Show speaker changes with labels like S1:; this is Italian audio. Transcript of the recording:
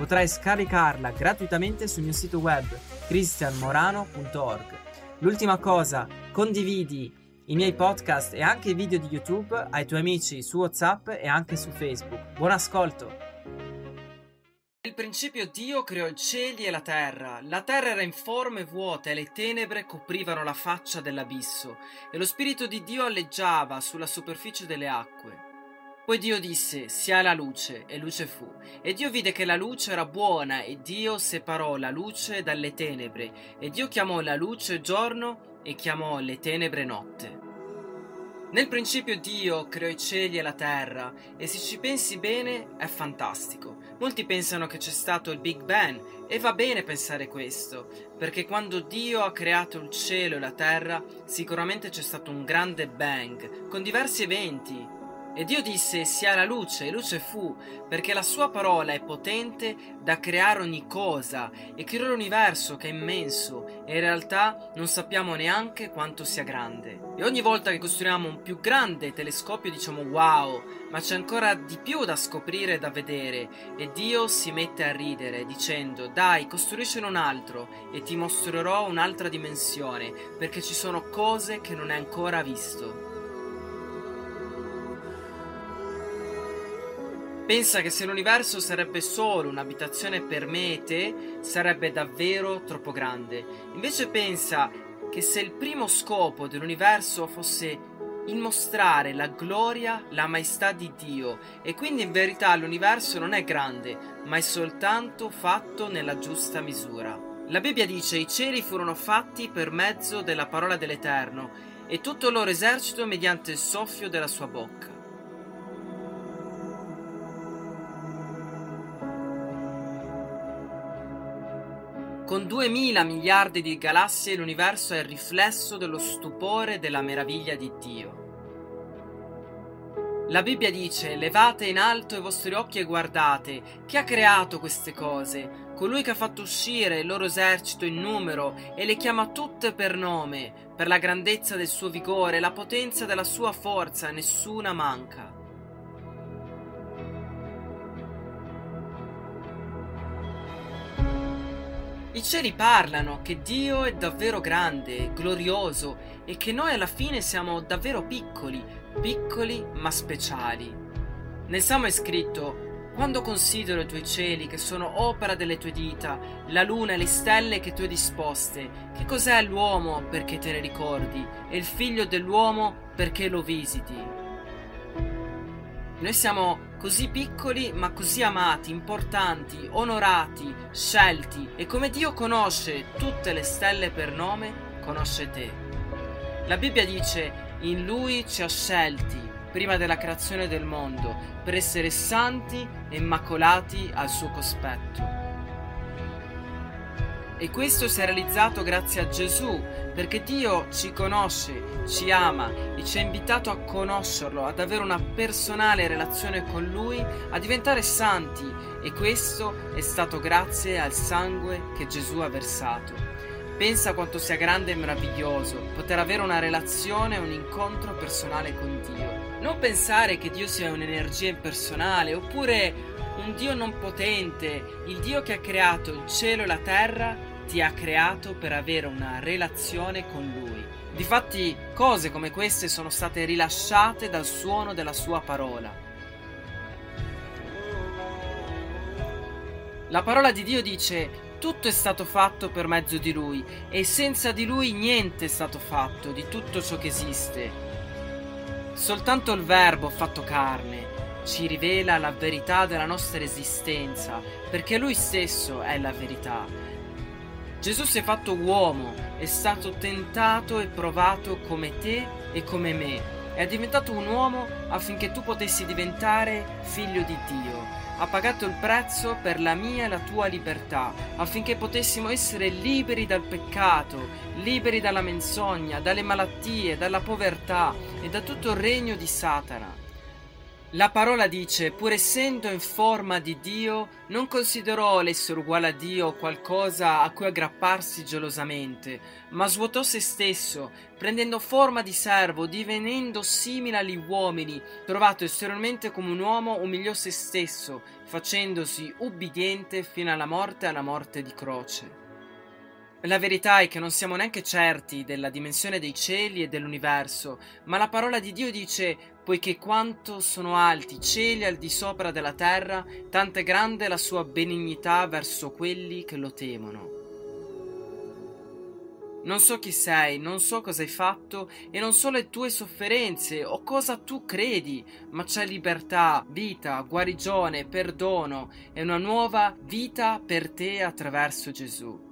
S1: Potrai scaricarla gratuitamente sul mio sito web cristianmorano.org. L'ultima cosa, condividi i miei podcast e anche i video di YouTube ai tuoi amici su WhatsApp e anche su Facebook. Buon ascolto! Nel principio Dio creò i cieli e la terra. La terra era informe e vuota e le tenebre coprivano la faccia dell'abisso e lo Spirito di Dio alleggiava sulla superficie delle acque. Poi Dio disse, sia la luce, e luce fu. E Dio vide che la luce era buona, e Dio separò la luce dalle tenebre, e Dio chiamò la luce giorno, e chiamò le tenebre notte. Nel principio Dio creò i cieli e la terra, e se ci pensi bene è fantastico. Molti pensano che c'è stato il Big Bang, e va bene pensare questo, perché quando Dio ha creato il cielo e la terra, sicuramente c'è stato un grande bang, con diversi eventi, e Dio disse sia la luce, e luce fu, perché la sua parola è potente da creare ogni cosa, e creò l'universo che è immenso, e in realtà non sappiamo neanche quanto sia grande. E ogni volta che costruiamo un più grande telescopio diciamo wow, ma c'è ancora di più da scoprire e da vedere, e Dio si mette a ridere dicendo dai costruiscene un altro, e ti mostrerò un'altra dimensione, perché ci sono cose che non hai ancora visto. Pensa che se l'universo sarebbe solo un'abitazione per me e te, sarebbe davvero troppo grande. Invece pensa che se il primo scopo dell'universo fosse il mostrare la gloria, la maestà di Dio, e quindi in verità l'universo non è grande, ma è soltanto fatto nella giusta misura. La Bibbia dice i cieli furono fatti per mezzo della parola dell'Eterno, e tutto il loro esercito mediante il soffio della sua bocca. Con 2000 miliardi di galassie l'universo è il riflesso dello stupore e della meraviglia di Dio. La Bibbia dice, levate in alto i vostri occhi e guardate, chi ha creato queste cose? Colui che ha fatto uscire il loro esercito in numero e le chiama tutte per nome, per la grandezza del suo vigore, la potenza della sua forza, nessuna manca. I cieli parlano che Dio è davvero grande, glorioso e che noi alla fine siamo davvero piccoli, piccoli ma speciali. Nel Salmo è scritto quando considero i tuoi cieli che sono opera delle tue dita, la luna e le stelle che tu hai disposte, che cos'è l'uomo perché te ne ricordi e il figlio dell'uomo perché lo visiti? Noi siamo così piccoli ma così amati, importanti, onorati, scelti e come Dio conosce tutte le stelle per nome, conosce te. La Bibbia dice in Lui ci ha scelti prima della creazione del mondo per essere santi e immacolati al suo cospetto. E questo si è realizzato grazie a Gesù, perché Dio ci conosce, ci ama e ci ha invitato a conoscerlo, ad avere una personale relazione con Lui, a diventare santi e questo è stato grazie al sangue che Gesù ha versato. Pensa quanto sia grande e meraviglioso poter avere una relazione, un incontro personale con Dio. Non pensare che Dio sia un'energia impersonale oppure un Dio non potente, il Dio che ha creato il cielo e la terra ti ha creato per avere una relazione con Lui. Difatti, cose come queste sono state rilasciate dal suono della Sua parola. La parola di Dio dice tutto è stato fatto per mezzo di Lui e senza di Lui niente è stato fatto di tutto ciò che esiste. Soltanto il Verbo fatto carne ci rivela la verità della nostra esistenza, perché Lui stesso è la verità Gesù si è fatto uomo, è stato tentato e provato come te e come me. è diventato un uomo affinché tu potessi diventare figlio di Dio. Ha pagato il prezzo per la mia e la tua libertà, affinché potessimo essere liberi dal peccato, liberi dalla menzogna, dalle malattie, dalla povertà e da tutto il regno di Satana. La parola dice, pur essendo in forma di Dio, non considerò l'essere uguale a Dio qualcosa a cui aggrapparsi gelosamente, ma svuotò se stesso, prendendo forma di servo, divenendo simile agli uomini, trovato esteriormente come un uomo, umiliò se stesso, facendosi ubbidiente fino alla morte e alla morte di croce. La verità è che non siamo neanche certi della dimensione dei cieli e dell'universo, ma la parola di Dio dice poiché quanto sono alti i cieli al di sopra della terra, tanto è grande la sua benignità verso quelli che lo temono. Non so chi sei, non so cosa hai fatto e non so le tue sofferenze o cosa tu credi, ma c'è libertà, vita, guarigione, perdono e una nuova vita per te attraverso Gesù.